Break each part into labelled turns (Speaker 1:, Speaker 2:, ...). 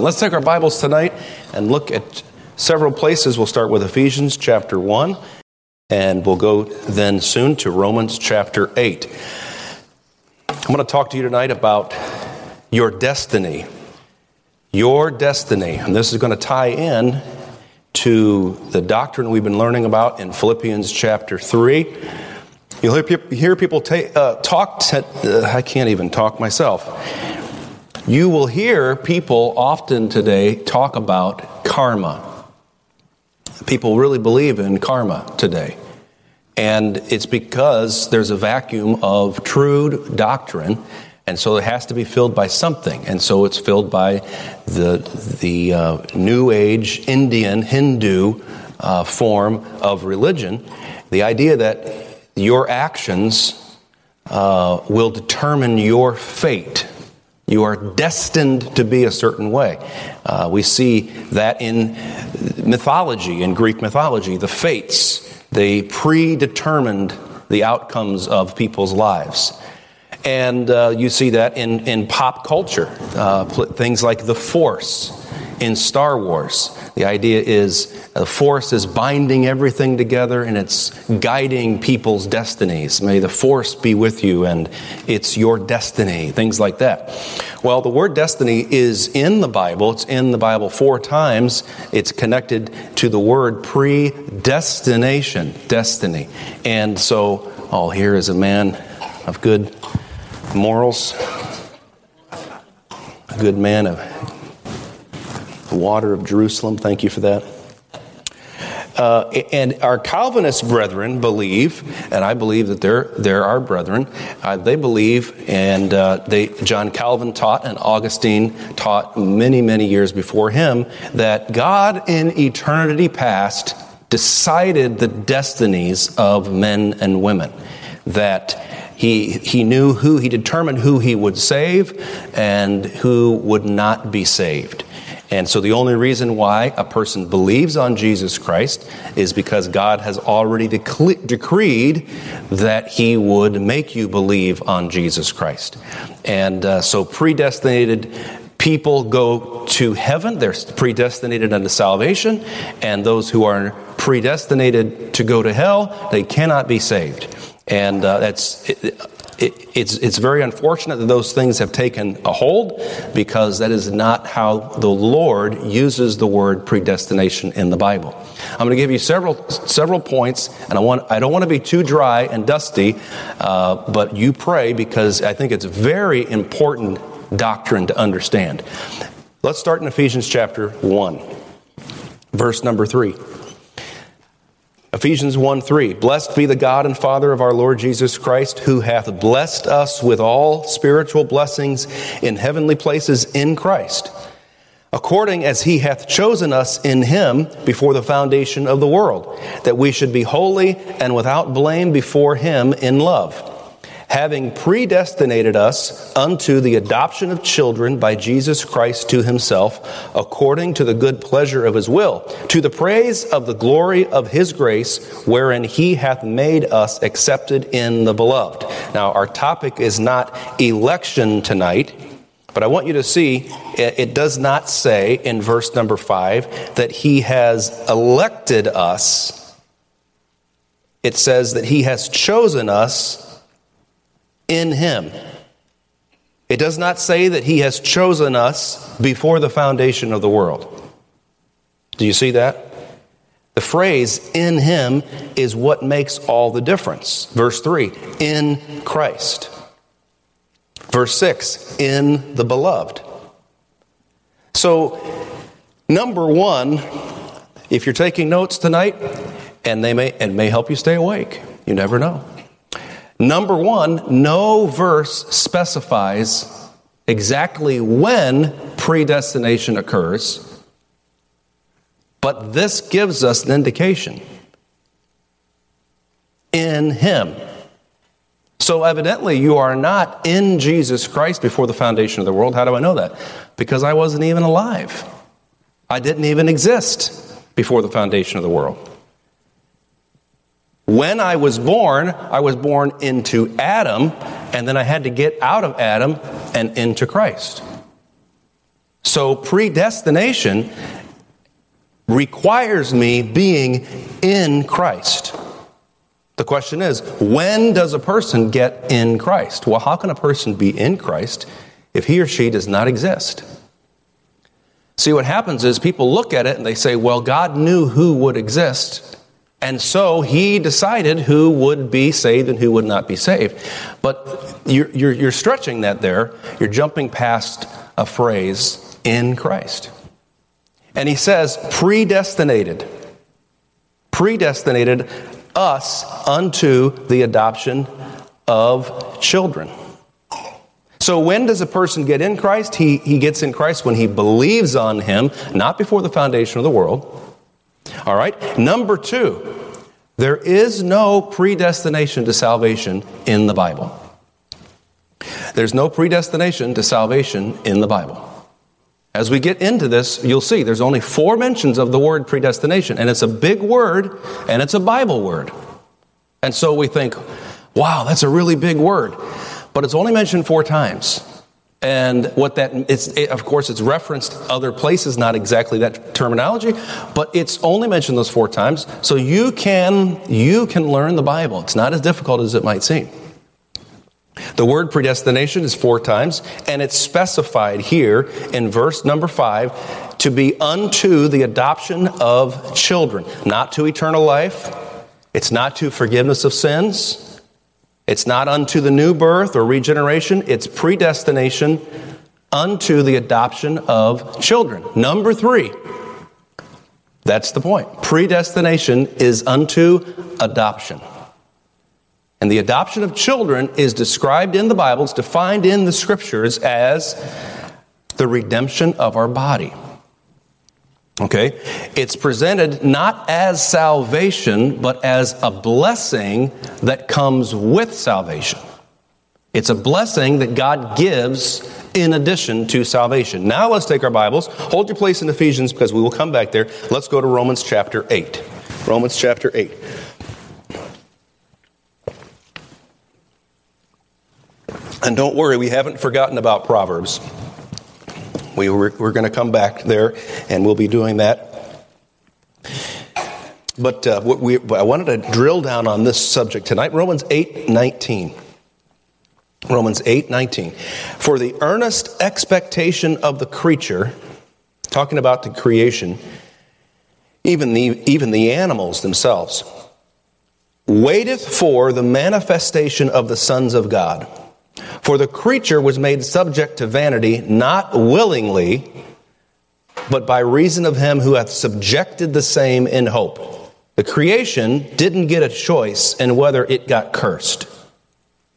Speaker 1: Let's take our Bibles tonight and look at several places. We'll start with Ephesians chapter 1, and we'll go then soon to Romans chapter 8. I'm going to talk to you tonight about your destiny. Your destiny. And this is going to tie in to the doctrine we've been learning about in Philippians chapter 3. You'll hear people uh, talk, uh, I can't even talk myself you will hear people often today talk about karma. People really believe in karma today. And it's because there's a vacuum of true doctrine, and so it has to be filled by something. And so it's filled by the, the uh, New Age Indian Hindu uh, form of religion. The idea that your actions uh, will determine your fate. You are destined to be a certain way. Uh, we see that in mythology, in Greek mythology, the fates, they predetermined the outcomes of people's lives. And uh, you see that in, in pop culture, uh, things like the Force in Star Wars. The idea is the force is binding everything together and it's guiding people's destinies. May the force be with you and it's your destiny, things like that. Well, the word destiny is in the Bible. It's in the Bible four times. It's connected to the word predestination, destiny. And so, all here is a man of good morals, a good man of the water of Jerusalem. Thank you for that. Uh, and our Calvinist brethren believe, and I believe that they're, they're our brethren, uh, they believe, and uh, they, John Calvin taught, and Augustine taught many, many years before him, that God in eternity past decided the destinies of men and women. That he, he knew who, he determined who he would save and who would not be saved. And so the only reason why a person believes on Jesus Christ is because God has already decreed that he would make you believe on Jesus Christ. And uh, so predestinated people go to heaven, they're predestinated unto salvation, and those who are predestinated to go to hell, they cannot be saved. And uh, that's it, it's, it's very unfortunate that those things have taken a hold because that is not how the Lord uses the word predestination in the Bible. I'm going to give you several, several points, and I, want, I don't want to be too dry and dusty, uh, but you pray because I think it's very important doctrine to understand. Let's start in Ephesians chapter 1, verse number 3. Ephesians 1 3. Blessed be the God and Father of our Lord Jesus Christ, who hath blessed us with all spiritual blessings in heavenly places in Christ, according as he hath chosen us in him before the foundation of the world, that we should be holy and without blame before him in love having predestinated us unto the adoption of children by Jesus Christ to himself, according to the good pleasure of his will, to the praise of the glory of his grace, wherein he hath made us accepted in the beloved. Now, our topic is not election tonight. But I want you to see it does not say in verse number five that he has elected us. It says that he has chosen us in him. It does not say that he has chosen us before the foundation of the world. Do you see that? The phrase in him is what makes all the difference. Verse 3 in Christ. Verse 6 in the beloved. So, number one, if you're taking notes tonight, and they may and may help you stay awake, you never know. Number one, no verse specifies exactly when predestination occurs, but this gives us an indication in Him. So, evidently, you are not in Jesus Christ before the foundation of the world. How do I know that? Because I wasn't even alive. I didn't even exist before the foundation of the world. When I was born, I was born into Adam, and then I had to get out of Adam and into Christ. So predestination requires me being in Christ. The question is, when does a person get in Christ? Well, how can a person be in Christ if he or she does not exist? See, what happens is people look at it and they say, well, God knew who would exist, and so he decided who would be saved and who would not be saved. But you're, you're, you're stretching that there, you're jumping past a phrase, in Christ. And he says, predestinated. Predestinated us unto the adoption of children. So, when does a person get in Christ? He, he gets in Christ when he believes on him, not before the foundation of the world. All right? Number two, there is no predestination to salvation in the Bible. There's no predestination to salvation in the Bible. As we get into this, you'll see there's only four mentions of the word predestination, and it's a big word and it's a Bible word. And so we think, wow, that's a really big word. But it's only mentioned four times. And what that it's it, of course it's referenced other places, not exactly that terminology, but it's only mentioned those four times. So you can you can learn the Bible. It's not as difficult as it might seem. The word predestination is four times, and it's specified here in verse number five to be unto the adoption of children, not to eternal life. It's not to forgiveness of sins. It's not unto the new birth or regeneration. It's predestination unto the adoption of children. Number three. That's the point. Predestination is unto adoption. And the adoption of children is described in the Bible, it's defined in the scriptures as the redemption of our body. Okay? It's presented not as salvation, but as a blessing that comes with salvation. It's a blessing that God gives in addition to salvation. Now let's take our Bibles. Hold your place in Ephesians because we will come back there. Let's go to Romans chapter 8. Romans chapter 8. And don't worry, we haven't forgotten about Proverbs. We were, we're going to come back there, and we'll be doing that. But uh, we, I wanted to drill down on this subject tonight. Romans 8 19. Romans 8 19. For the earnest expectation of the creature, talking about the creation, even the, even the animals themselves, waiteth for the manifestation of the sons of God. For the creature was made subject to vanity, not willingly, but by reason of him who hath subjected the same in hope. The creation didn't get a choice in whether it got cursed.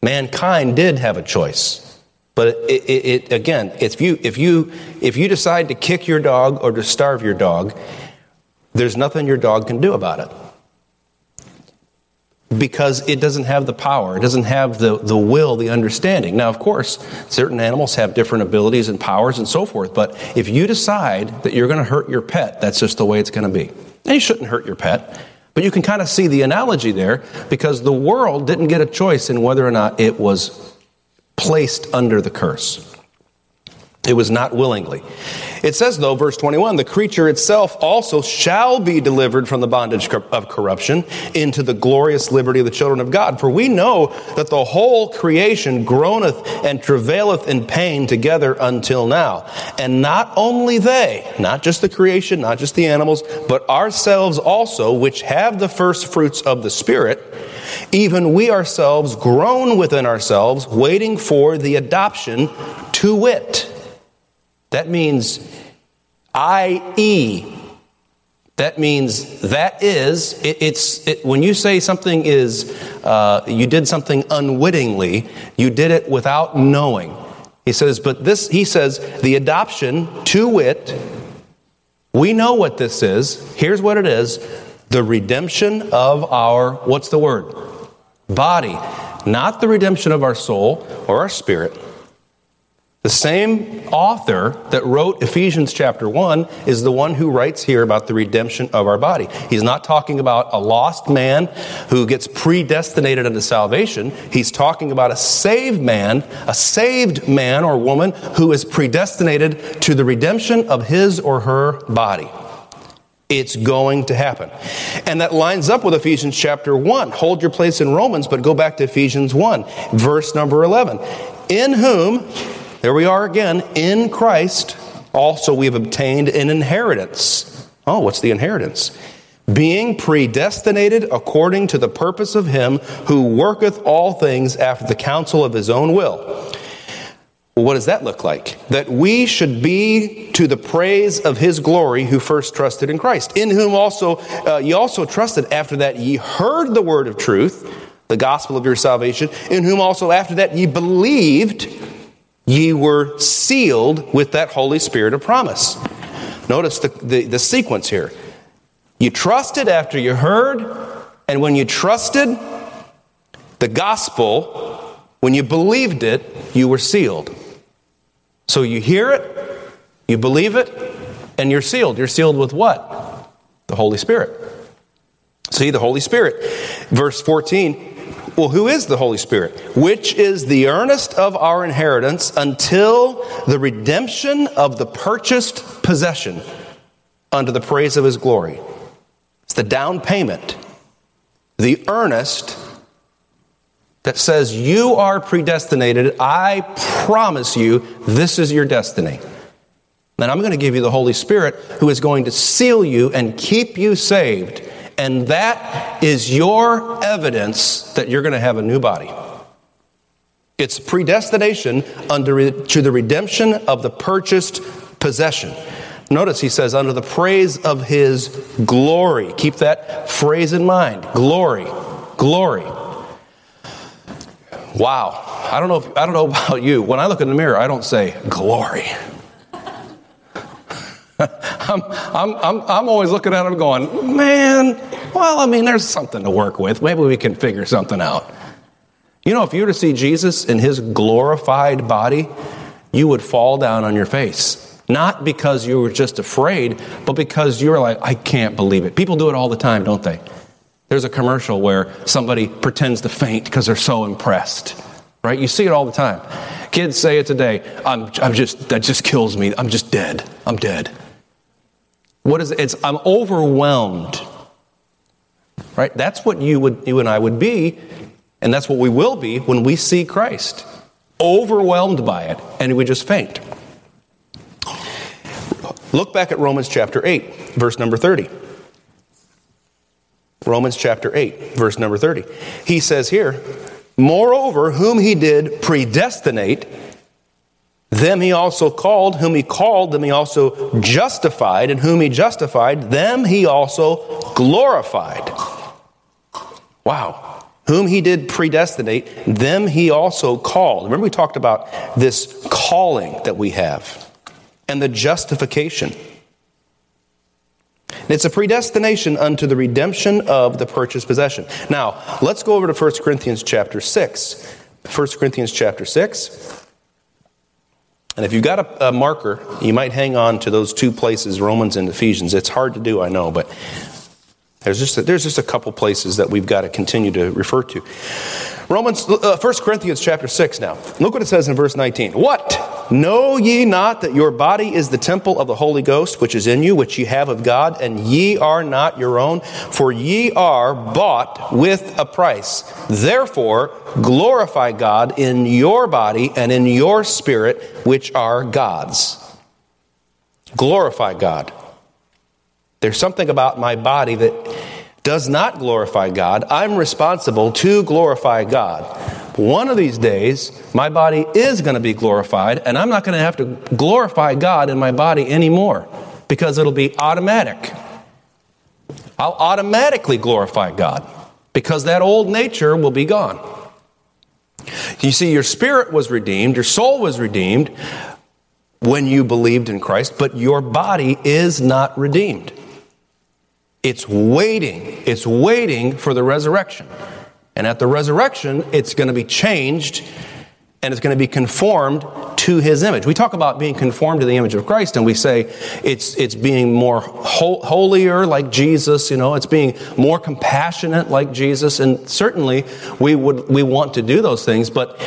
Speaker 1: Mankind did have a choice. But it, it, it, again, if you, if, you, if you decide to kick your dog or to starve your dog, there's nothing your dog can do about it because it doesn't have the power, it doesn't have the, the will, the understanding. Now, of course, certain animals have different abilities and powers and so forth, but if you decide that you're going to hurt your pet, that's just the way it's going to be. And you shouldn't hurt your pet, but you can kind of see the analogy there because the world didn't get a choice in whether or not it was placed under the curse. It was not willingly. It says, though, verse 21, the creature itself also shall be delivered from the bondage of corruption into the glorious liberty of the children of God. For we know that the whole creation groaneth and travaileth in pain together until now. And not only they, not just the creation, not just the animals, but ourselves also, which have the first fruits of the Spirit, even we ourselves groan within ourselves, waiting for the adoption to wit that means I.e. That means that is, it, it's, it, when you say something is, uh, you did something unwittingly, you did it without knowing. He says, but this, he says, the adoption to wit, we know what this is. Here's what it is the redemption of our, what's the word? Body. Not the redemption of our soul or our spirit The same author that wrote Ephesians chapter 1 is the one who writes here about the redemption of our body. He's not talking about a lost man who gets predestinated unto salvation. He's talking about a saved man, a saved man or woman who is predestinated to the redemption of his or her body. It's going to happen. And that lines up with Ephesians chapter 1. Hold your place in Romans, but go back to Ephesians 1, verse number 11. In whom, there we are again, in Christ also we have obtained an inheritance. Oh, what's the inheritance? Being predestinated according to the purpose of him who worketh all things after the counsel of his own will what does that look like? That we should be to the praise of his glory who first trusted in Christ, in whom also uh, ye also trusted after that ye heard the word of truth, the gospel of your salvation, in whom also after that ye believed, ye were sealed with that Holy Spirit of promise. Notice the, the, the sequence here. You trusted after you heard, and when you trusted the gospel, when you believed it, you were sealed. So you hear it, you believe it, and you're sealed. You're sealed with what? The Holy Spirit. See, the Holy Spirit. Verse 14. Well, who is the Holy Spirit? Which is the earnest of our inheritance until the redemption of the purchased possession unto the praise of his glory. It's the down payment, the earnest that says, You are predestinated. I promise you, this is your destiny. Then I'm going to give you the Holy Spirit who is going to seal you and keep you saved. And that is your evidence that you're going to have a new body. It's predestination under, to the redemption of the purchased possession. Notice he says, under the praise of his glory. Keep that phrase in mind. Glory. Glory. Wow. I don't know if, I don't know about you. When I look in the mirror, I don't say glory. I'm, I'm, I'm, I'm always looking at him going, man, well, I mean, there's something to work with. Maybe we can figure something out. You know, if you were to see Jesus in his glorified body, you would fall down on your face. Not because you were just afraid, but because you were like, I can't believe it. People do it all the time, don't they? There's a commercial where somebody pretends to faint because they're so impressed, right? You see it all the time. Kids say it today. I'm, I'm just, that just kills me. I'm just dead. I'm dead. What is it? It's, I'm overwhelmed, right? That's what you would, you and I would be, and that's what we will be when we see Christ. Overwhelmed by it, and we just faint. Look back at Romans chapter 8, verse number 30. Romans chapter 8, verse number 30. He says here, Moreover, whom he did predestinate, them he also called, whom he called, them he also justified, and whom he justified, them he also glorified. Wow. Whom he did predestinate, them he also called. Remember, we talked about this calling that we have and the justification. And It's a predestination unto the redemption of the purchased possession. Now, let's go over to 1 Corinthians chapter 6. 1 Corinthians chapter 6. And if you've got a, a, marker, you might hang on to those two places, Romans and Ephesians. It's hard to do, I know, but there's just a, there's just a couple places that we've got to continue to refer to. Romans, uh, 1 Corinthians chapter 6 now. Look what it says in verse 19. What? Know ye not that your body is the temple of the Holy Ghost, which is in you, which ye have of God, and ye are not your own? For ye are bought with a price. Therefore, glorify God in your body and in your spirit, which are God's. Glorify God. There's something about my body that does not glorify God, I'm responsible to glorify God. One of these days, my body is going to be glorified, and I'm not going to have to glorify God in my body anymore because it'll be automatic. I'll automatically glorify God because that old nature will be gone. You see, your spirit was redeemed, your soul was redeemed when you believed in Christ, but your body is not redeemed. It's waiting. It's waiting for the resurrection. And at the resurrection, it's going to be changed and it's going to be conformed to his image. We talk about being conformed to the image of Christ, and we say it's, it's being more holier like Jesus, you know, it's being more compassionate like Jesus, and certainly we would we want to do those things, but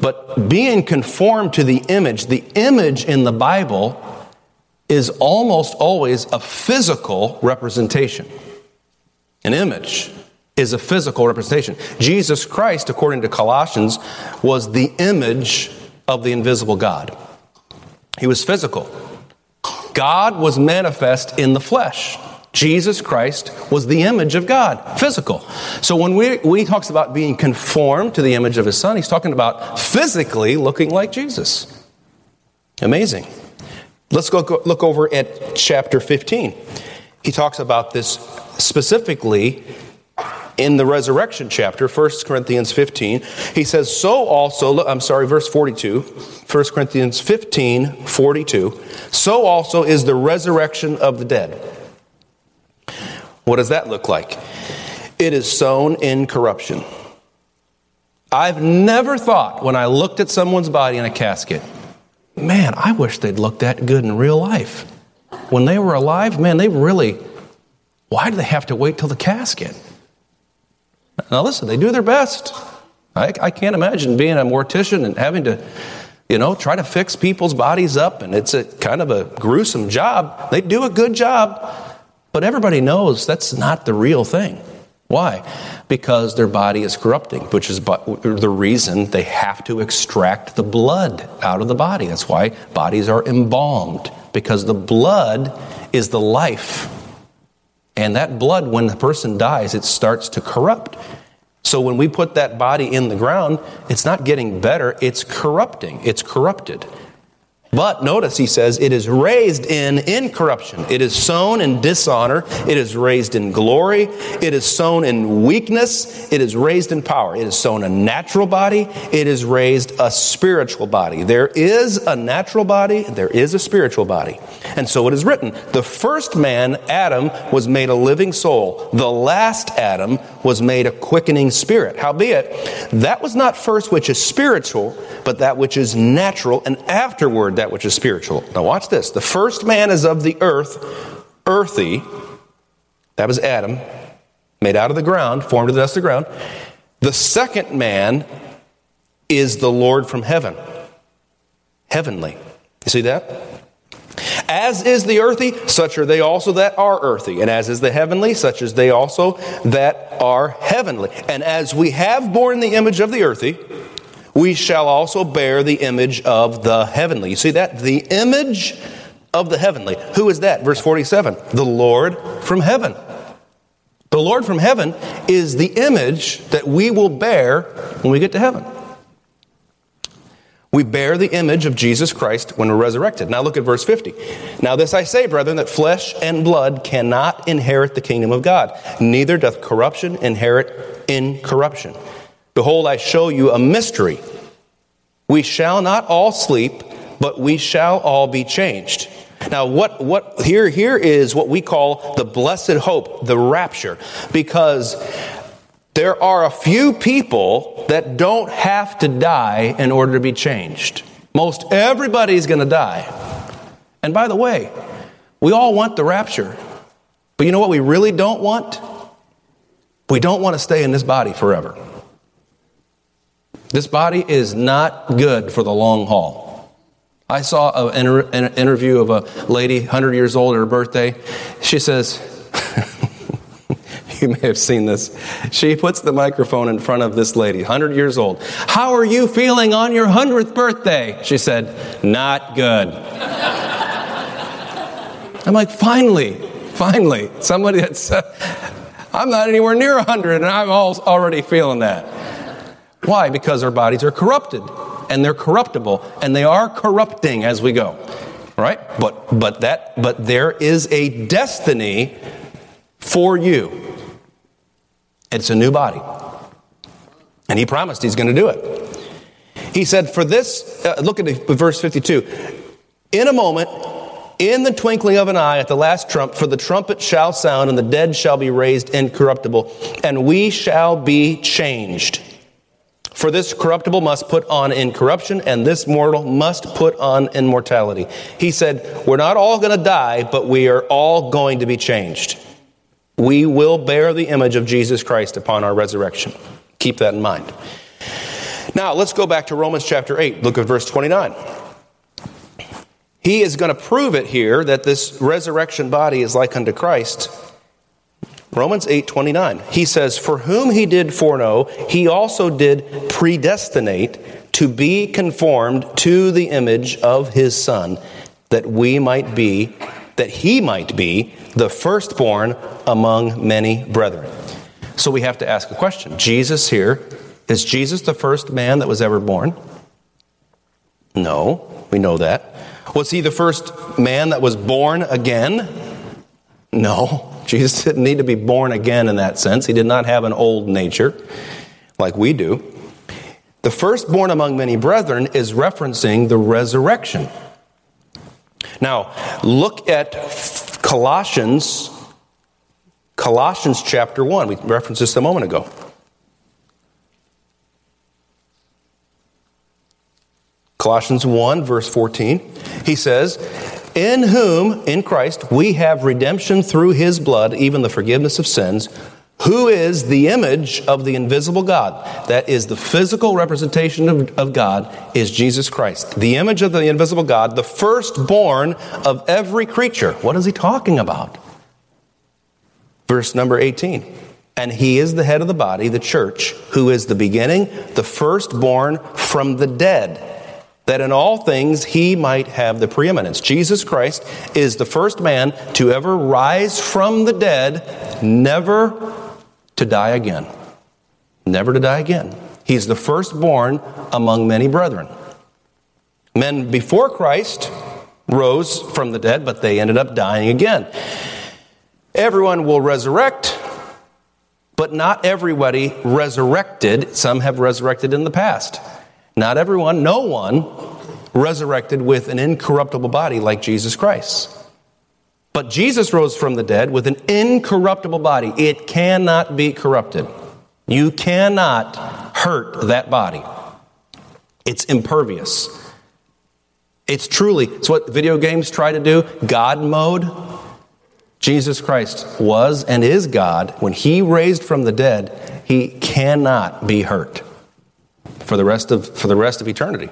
Speaker 1: but being conformed to the image, the image in the Bible is almost always a physical representation. An image is a physical representation. Jesus Christ, according to Colossians, was the image of the invisible God. He was physical. God was manifest in the flesh. Jesus Christ was the image of God, physical. So when, we, when he talks about being conformed to the image of his son, he's talking about physically looking like Jesus. Amazing. Let's go, go look over at chapter 15. He talks about this specifically in the resurrection chapter, 1 Corinthians 15, he says, So also, I'm sorry, verse 42, 1 Corinthians 15, 42, so also is the resurrection of the dead. What does that look like? It is sown in corruption. I've never thought when I looked at someone's body in a casket, man, I wish they'd look that good in real life. When they were alive, man, they really, why do they have to wait till the casket? Now, listen, they do their best. I, I can't imagine being a mortician and having to, you know, try to fix people's bodies up, and it's a kind of a gruesome job. They do a good job, but everybody knows that's not the real thing. Why? Because their body is corrupting, which is the reason they have to extract the blood out of the body. That's why bodies are embalmed, because the blood is the life and that blood, when the person dies, it starts to corrupt. So when we put that body in the ground, it's not getting better, it's corrupting, it's corrupted. But notice he says, it is raised in incorruption. It is sown in dishonor. It is raised in glory. It is sown in weakness. It is raised in power. It is sown a natural body. It is raised a spiritual body. There is a natural body. There is a spiritual body. And so it is written, the first man, Adam, was made a living soul. The last Adam was made a quickening spirit. Howbeit, that was not first which is spiritual, but that which is natural, and afterward that which is spiritual. Now, watch this. The first man is of the earth, earthy. That was Adam, made out of the ground, formed of the dust of the ground. The second man is the Lord from heaven, heavenly. You see that? As is the earthy, such are they also that are earthy. And as is the heavenly, such as they also that are heavenly. And as we have borne the image of the earthy, we shall also bear the image of the heavenly. You see that? The image of the heavenly. Who is that? Verse 47 The Lord from heaven. The Lord from heaven is the image that we will bear when we get to heaven. We bear the image of Jesus Christ when we're resurrected. Now look at verse 50. Now this I say, brethren, that flesh and blood cannot inherit the kingdom of God, neither doth corruption inherit incorruption. Behold, I show you a mystery. We shall not all sleep, but we shall all be changed. Now, what, what here, here is what we call the blessed hope, the rapture, because there are a few people that don't have to die in order to be changed. Most everybody's going to die. And by the way, we all want the rapture. But you know what we really don't want? We don't want to stay in this body forever. This body is not good for the long haul. I saw an, inter- an interview of a lady, 100 years old, at her birthday. She says, You may have seen this. She puts the microphone in front of this lady, 100 years old. How are you feeling on your 100th birthday? She said, Not good. I'm like, Finally, finally, somebody that's, uh, I'm not anywhere near 100 and I'm already feeling that. Why? Because our bodies are corrupted and they're corruptible and they are corrupting as we go. Right? But but that but there is a destiny for you. It's a new body. And he promised he's going to do it. He said, For this, uh, look at verse 52. In a moment, in the twinkling of an eye, at the last trump, for the trumpet shall sound, and the dead shall be raised incorruptible, and we shall be changed. For this corruptible must put on incorruption, and this mortal must put on immortality. He said, We're not all going to die, but we are all going to be changed. We will bear the image of Jesus Christ upon our resurrection. Keep that in mind. Now, let's go back to Romans chapter 8. Look at verse 29. He is going to prove it here that this resurrection body is like unto Christ Romans 8:29. He says, "For whom he did foreknow, he also did predestinate to be conformed to the image of his son, that we might be that he might be the firstborn among many brethren." So we have to ask a question. Jesus here, is Jesus the first man that was ever born? No, we know that. Was he the first man that was born again? No. Jesus didn't need to be born again in that sense. He did not have an old nature like we do. The firstborn among many brethren is referencing the resurrection. Now, look at Colossians, Colossians chapter 1. We referenced this a moment ago. Colossians 1, verse 14. He says, in whom, in Christ, we have redemption through his blood, even the forgiveness of sins, who is the image of the invisible God. That is the physical representation of, of, God, is Jesus Christ. The image of the invisible God, the firstborn of every creature. What is he talking about? Verse number 18. And he is the head of the body, the church, who is the beginning, the firstborn from the dead that in all things he might have the preeminence. Jesus Christ is the first man to ever rise from the dead, never to die again. Never to die again. He's the firstborn among many brethren. Men before Christ rose from the dead, but they ended up dying again. Everyone will resurrect, but not everybody resurrected. Some have resurrected in the past. Not everyone, no one, resurrected with an incorruptible body like Jesus Christ. But Jesus rose from the dead with an incorruptible body. It cannot be corrupted. You cannot hurt that body. It's impervious. It's truly, it's what video games try to do God mode. Jesus Christ was and is God. When he raised from the dead, he cannot be hurt for the rest of, for the rest of eternity.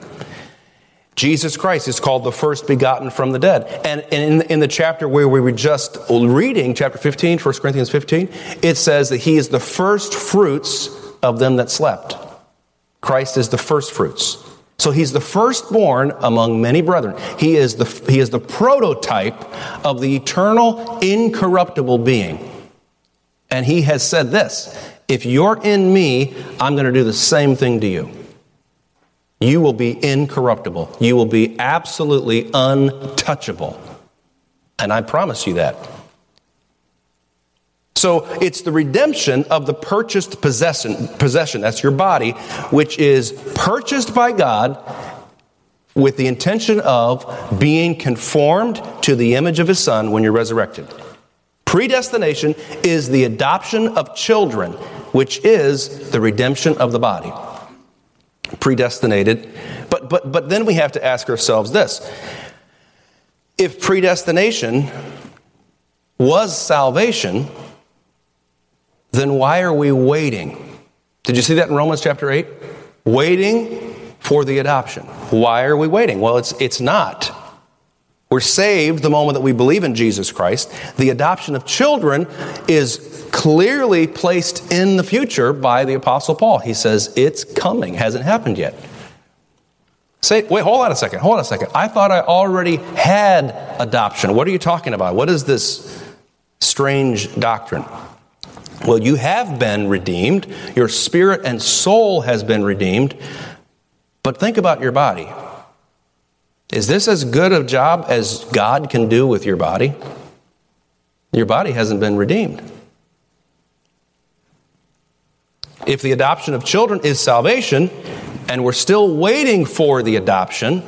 Speaker 1: Jesus Christ is called the first begotten from the dead. And in, in the chapter where we were just reading, chapter 15, 1 Corinthians 15, it says that he is the first fruits of them that slept. Christ is the first fruits. So he's the firstborn among many brethren. He is the, he is the prototype of the eternal, incorruptible being. And he has said this if you're in me, I'm going to do the same thing to you. You will be incorruptible. You will be absolutely untouchable. And I promise you that. So it's the redemption of the purchased possession, possession, that's your body, which is purchased by God with the intention of being conformed to the image of his son when you're resurrected. Predestination is the adoption of children, which is the redemption of the body predestinated. But, but, but then we have to ask ourselves this if predestination was salvation, then why are we waiting? Did you see that in Romans chapter 8? Waiting for the adoption. Why are we waiting? Well, it's, it's not. We're saved the moment that we believe in Jesus Christ. The adoption of children is clearly placed in the future by the Apostle Paul. He says, It's coming, hasn't happened yet. Say, wait, hold on a second, hold on a second. I thought I already had adoption. What are you talking about? What is this strange doctrine? Well, you have been redeemed. Your spirit and soul has been redeemed. But think about your body. Is this as good a job as God can do with your body? Your body hasn't been redeemed. If the adoption of children is salvation, and we're still waiting for the adoption,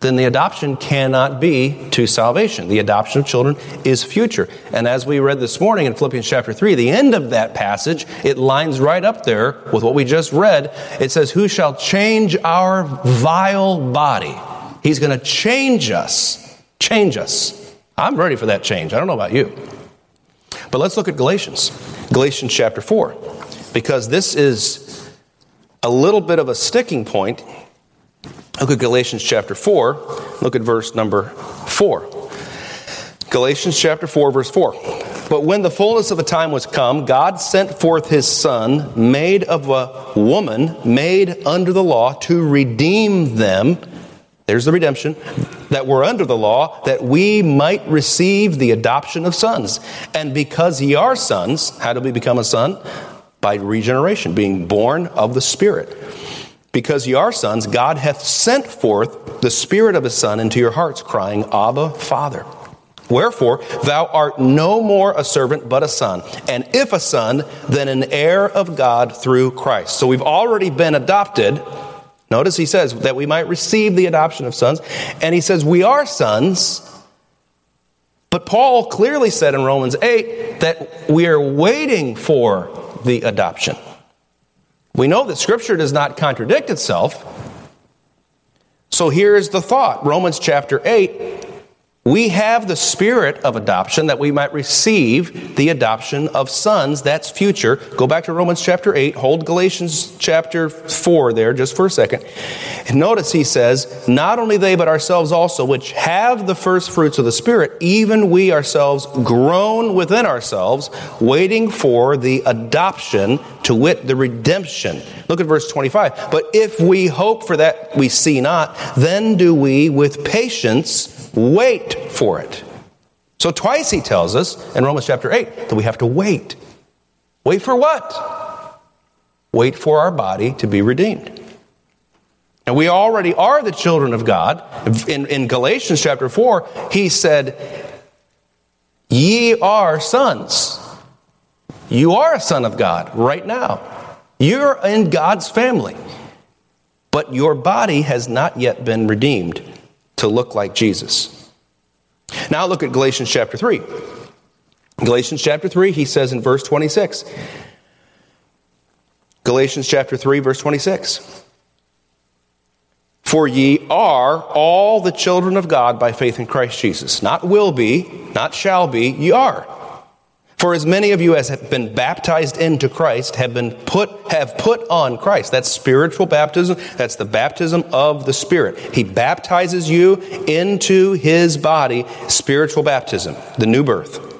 Speaker 1: then the adoption cannot be to salvation. The adoption of children is future. And as we read this morning in Philippians chapter 3, the end of that passage, it lines right up there with what we just read. It says, Who shall change our vile body? He's going to change us. Change us. I'm ready for that change. I don't know about you. But let's look at Galatians. Galatians chapter 4. Because this is a little bit of a sticking point Look at Galatians chapter 4. Look at verse number 4. Galatians chapter 4, verse 4. But when the fullness of the time was come, God sent forth his Son, made of a woman, made under the law, to redeem them. There's the redemption that we're under the law, that we might receive the adoption of sons. And because ye are sons, how do we become a son? By regeneration, being born of the Spirit. Because ye are sons, God hath sent forth the Spirit of His Son into your hearts, crying, Abba, Father. Wherefore, thou art no more a servant, but a son. And if a son, then an heir of God through Christ. So we've already been adopted. Notice he says that we might receive the adoption of sons. And he says we are sons. But Paul clearly said in Romans 8 that we are waiting for the adoption. We know that Scripture does not contradict itself. So here's the thought Romans chapter 8 we have the spirit of adoption that we might receive the adoption of sons. That's future. Go back to Romans chapter 8. Hold Galatians chapter 4 there just for a second. And notice he says, Not only they, but ourselves also, which have the first fruits of the Spirit, even we ourselves groan within ourselves, waiting for the adoption, to wit, the redemption. Look at verse 25. But if we hope for that we see not, then do we with patience Wait for it. So twice he tells us in Romans chapter 8 that we have to wait. Wait for what? Wait for our body to be redeemed. And we already are the children of God. In, in Galatians chapter 4, he said, Ye are sons. You are a son of God right now. You're in God's family. But your body has not yet been redeemed to look like Jesus. Now look at Galatians chapter 3. Galatians chapter 3, he says in verse 26. Galatians chapter 3, verse 26. For ye are all the children of God by faith in Christ Jesus. Not will be, not shall be, ye are. For as many of you as have been baptized into Christ have been put have put on Christ. That's spiritual baptism. That's the baptism of the Spirit. He baptizes you into his body, spiritual baptism, the new birth.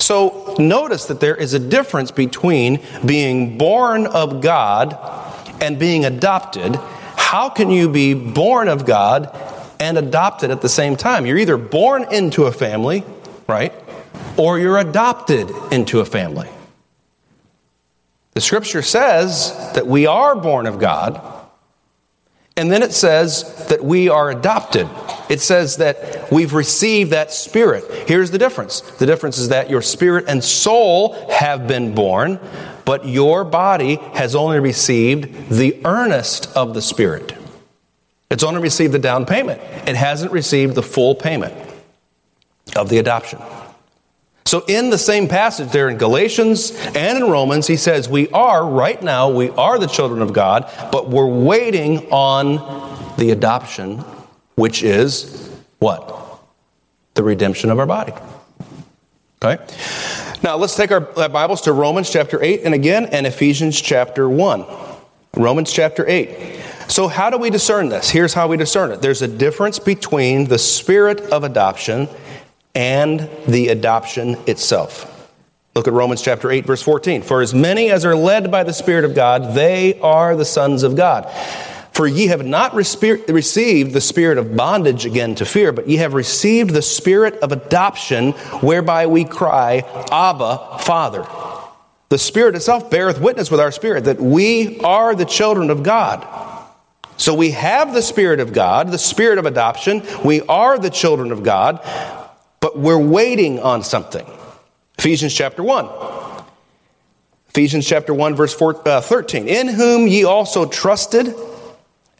Speaker 1: So notice that there is a difference between being born of God and being adopted. How can you be born of God and adopted at the same time? You're either born into a family, right? Or you're adopted into a family. The scripture says that we are born of God, and then it says that we are adopted. It says that we've received that spirit. Here's the difference the difference is that your spirit and soul have been born, but your body has only received the earnest of the spirit. It's only received the down payment, it hasn't received the full payment of the adoption. So, in the same passage there in Galatians and in Romans, he says, We are, right now, we are the children of God, but we're waiting on the adoption, which is what? The redemption of our body. Okay? Now, let's take our Bibles to Romans chapter 8 and again, and Ephesians chapter 1. Romans chapter 8. So, how do we discern this? Here's how we discern it there's a difference between the spirit of adoption and the adoption itself. Look at Romans chapter 8 verse 14. For as many as are led by the Spirit of God, they are the sons of God. For ye have not received the spirit of bondage again to fear, but ye have received the spirit of adoption, whereby we cry, Abba, Father. The Spirit itself beareth witness with our spirit that we are the children of God. So we have the Spirit of God, the Spirit of adoption. We are the children of God but we're waiting on something. Ephesians chapter 1. Ephesians chapter 1, verse 4, uh, 13. In whom ye also trusted,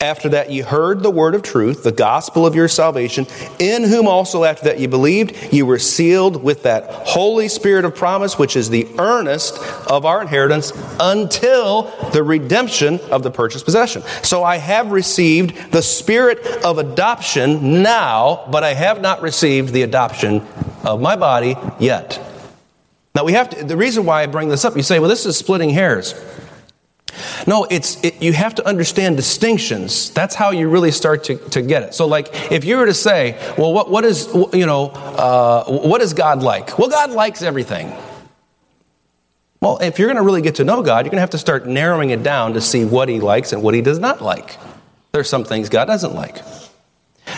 Speaker 1: After that, you heard the word of truth, the gospel of your salvation, in whom also after that you believed, you were sealed with that Holy Spirit of promise, which is the earnest of our inheritance until the redemption of the purchased possession. So I have received the Spirit of adoption now, but I have not received the adoption of my body yet. Now we have to, the reason why I bring this up, you say, well, this is splitting hairs. No, it's it, you have to understand distinctions. That's how you really start to, to get it. So, like, if you were to say, "Well, what what is you know uh, what is God like?" Well, God likes everything. Well, if you're going to really get to know God, you're going to have to start narrowing it down to see what He likes and what He does not like. There's some things God doesn't like.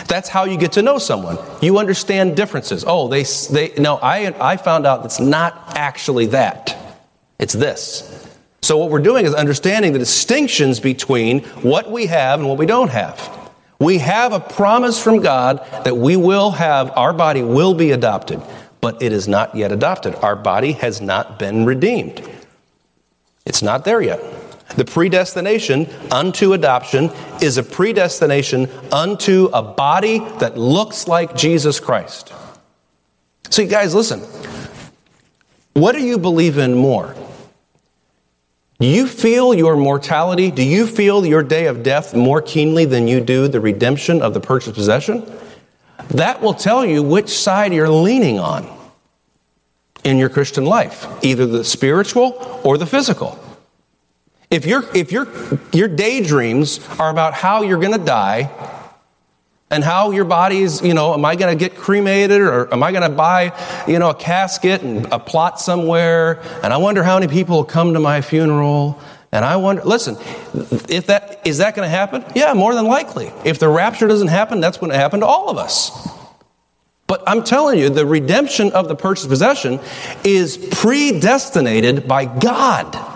Speaker 1: That's how you get to know someone. You understand differences. Oh, they they no, I I found out it's not actually that. It's this. So, what we're doing is understanding the distinctions between what we have and what we don't have. We have a promise from God that we will have, our body will be adopted, but it is not yet adopted. Our body has not been redeemed. It's not there yet. The predestination unto adoption is a predestination unto a body that looks like Jesus Christ. So, guys, listen. What do you believe in more? Do you feel your mortality? Do you feel your day of death more keenly than you do the redemption of the purchased possession? That will tell you which side you're leaning on in your Christian life, either the spiritual or the physical. If, your if your, your daydreams are about how you're going to die, and how your body's, you know, am I going to get cremated or am I going to buy, you know, a casket and a plot somewhere? And I wonder how many people will come to my funeral. And I wonder, listen, if that, is that going to happen? Yeah, more than likely. If the rapture doesn't happen, that's going to happen to all of us. But I'm telling you, the redemption of the purchased possession is predestinated by God.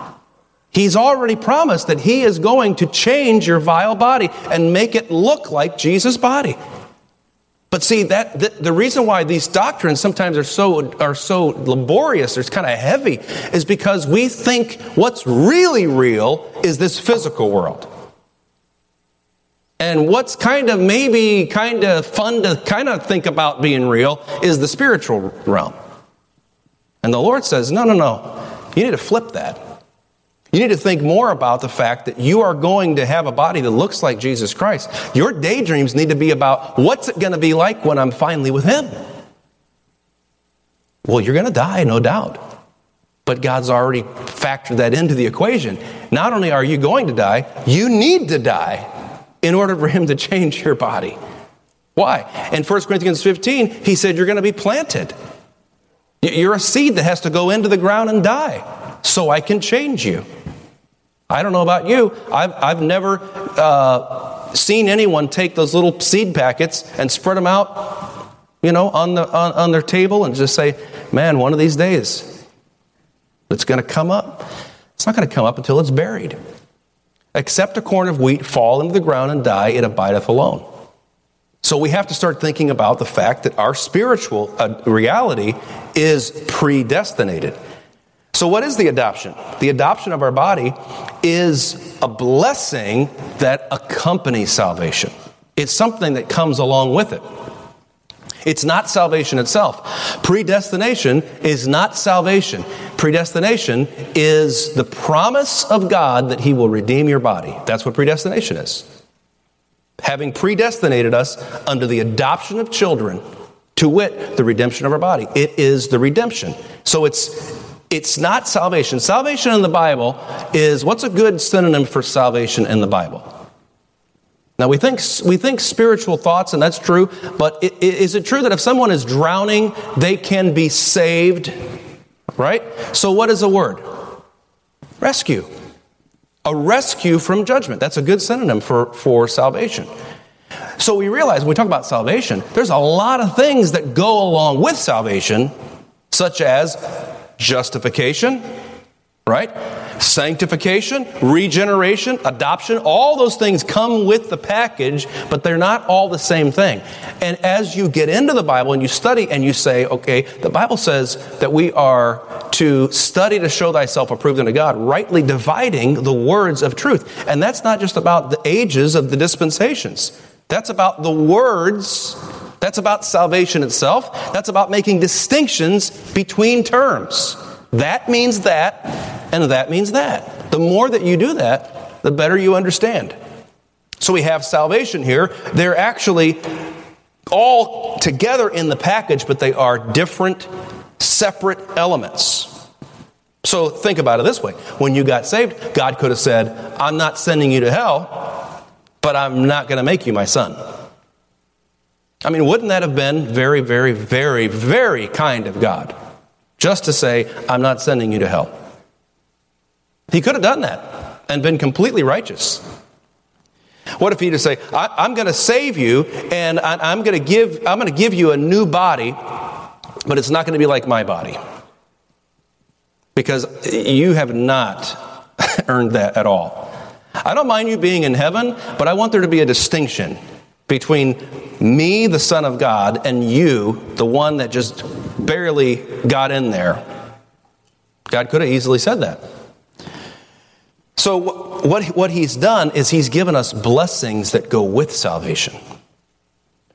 Speaker 1: He's already promised that He is going to change your vile body and make it look like Jesus' body. But see, that the, the reason why these doctrines sometimes are so are so laborious, it's kind of heavy, is because we think what's really real is this physical world. And what's kind of maybe kind of fun to kind of think about being real is the spiritual realm. And the Lord says, no, no, no. You need to flip that. You need to think more about the fact that you are going to have a body that looks like Jesus Christ. Your daydreams need to be about what's it going to be like when I'm finally with Him? Well, you're going to die, no doubt. But God's already factored that into the equation. Not only are you going to die, you need to die in order for Him to change your body. Why? In 1 Corinthians 15, He said you're going to be planted. You're a seed that has to go into the ground and die so I can change you. I don't know about you. I've, I've never uh, seen anyone take those little seed packets and spread them out, you know, on, the, on, on their table and just say, man, one of these days it's going to come up. It's not going to come up until it's buried. Except a corn of wheat fall into the ground and die, it abideth alone. So we have to start thinking about the fact that our spiritual uh, reality is predestinated. So, what is the adoption? The adoption of our body is a blessing that accompanies salvation. It's something that comes along with it. It's not salvation itself. Predestination is not salvation. Predestination is the promise of God that He will redeem your body. That's what predestination is. Having predestinated us under the adoption of children, to wit, the redemption of our body. It is the redemption. So it's it's not salvation. Salvation in the Bible is what's a good synonym for salvation in the Bible? Now, we think, we think spiritual thoughts, and that's true, but is it true that if someone is drowning, they can be saved? Right? So, what is a word? Rescue. A rescue from judgment. That's a good synonym for, for salvation. So, we realize when we talk about salvation, there's a lot of things that go along with salvation, such as justification, right? Sanctification, regeneration, adoption, all those things come with the package, but they're not all the same thing. And as you get into the Bible and you study and you say, okay, the Bible says that we are to study to show thyself approved unto God, rightly dividing the words of truth. And that's not just about the ages of the dispensations. That's about the words. That's about salvation itself. That's about making distinctions between terms. That means that, and that means that. The more that you do that, the better you understand. So we have salvation here. They're actually all together in the package, but they are different, separate elements. So think about it this way when you got saved, God could have said, I'm not sending you to hell, but I'm not going to make you my son. I mean, wouldn't that have been very, very, very, very kind of God? just to say, I'm not sending you to hell. He could have done that and been completely righteous. What if he just say, I, am going to save you and I, I'm going to give I'm going to give you a new body, but it's not going to be like my body because you have not earned that at all. I don't mind you being in heaven, but I want there to be a distinction between me, the Son of God, and you, the one that just barely got in there. God could have easily said that. So, what, what he's done is he's given us blessings that go with salvation.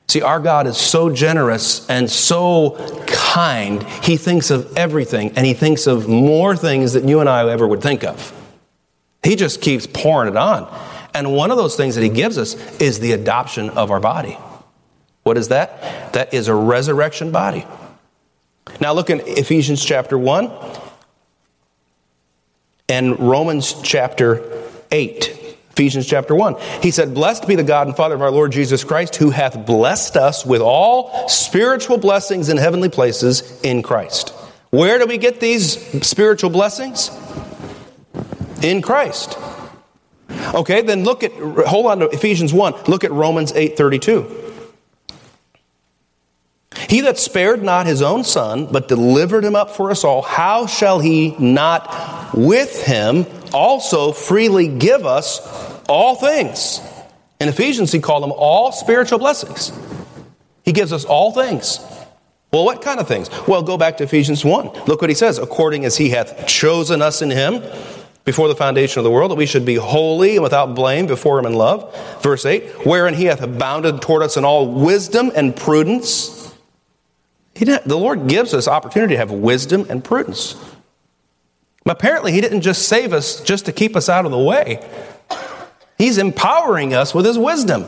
Speaker 1: See, our God is so generous and so kind, he thinks of everything, and he thinks of more things than you and I ever would think of. He just keeps pouring it on. And one of those things that he gives us is the adoption of our body. What is that? That is a resurrection body. Now look in Ephesians chapter 1 and Romans chapter 8. Ephesians chapter 1. He said, Blessed be the God and Father of our Lord Jesus Christ, who hath blessed us with all spiritual blessings in heavenly places in Christ. Where do we get these spiritual blessings? In Christ. Okay, then look at, hold on to Ephesians 1. Look at Romans 8 32. He that spared not his own son, but delivered him up for us all, how shall he not with him also freely give us all things? In Ephesians, he called them all spiritual blessings. He gives us all things. Well, what kind of things? Well, go back to Ephesians 1. Look what he says. According as he hath chosen us in him before the foundation of the world, that we should be holy and without blame before him in love. Verse 8, wherein he hath abounded toward us in all wisdom and prudence the Lord gives us opportunity to have wisdom and prudence. Apparently, He didn't just save us just to keep us out of the way. He's empowering us with His wisdom.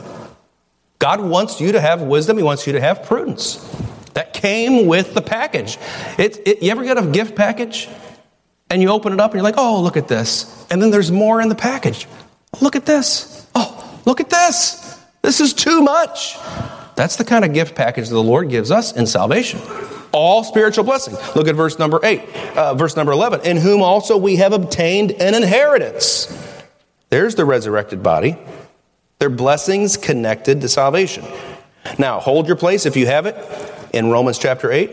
Speaker 1: God wants you to have wisdom, He wants you to have prudence. That came with the package. It, it, you ever get a gift package and you open it up and you're like, oh, look at this. And then there's more in the package. Look at this. Oh, look at this. This is too much. That's the kind of gift package the Lord gives us in salvation. All spiritual blessings. Look at verse number 8, uh, verse number 11. In whom also we have obtained an inheritance. There's the resurrected body. They're blessings connected to salvation. Now, hold your place if you have it in Romans chapter 8.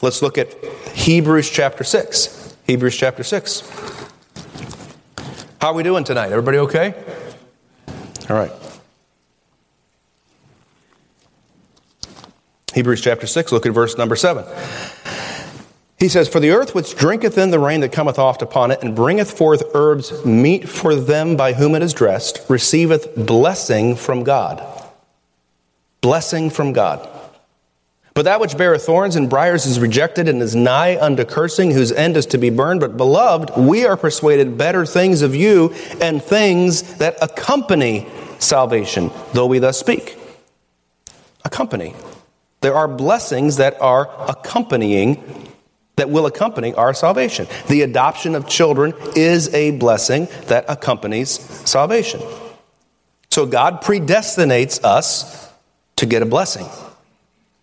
Speaker 1: Let's look at Hebrews chapter 6. Hebrews chapter 6. How are we doing tonight? Everybody okay? All right. Hebrews chapter 6, look at verse number 7. He says, For the earth which drinketh in the rain that cometh oft upon it, and bringeth forth herbs meet for them by whom it is dressed, receiveth blessing from God. Blessing from God. But that which beareth thorns and briers is rejected and is nigh unto cursing, whose end is to be burned. But beloved, we are persuaded better things of you and things that accompany salvation, though we thus speak. Accompany. There are blessings that are accompanying, that will accompany our salvation. The adoption of children is a blessing that accompanies salvation. So God predestinates us to get a blessing.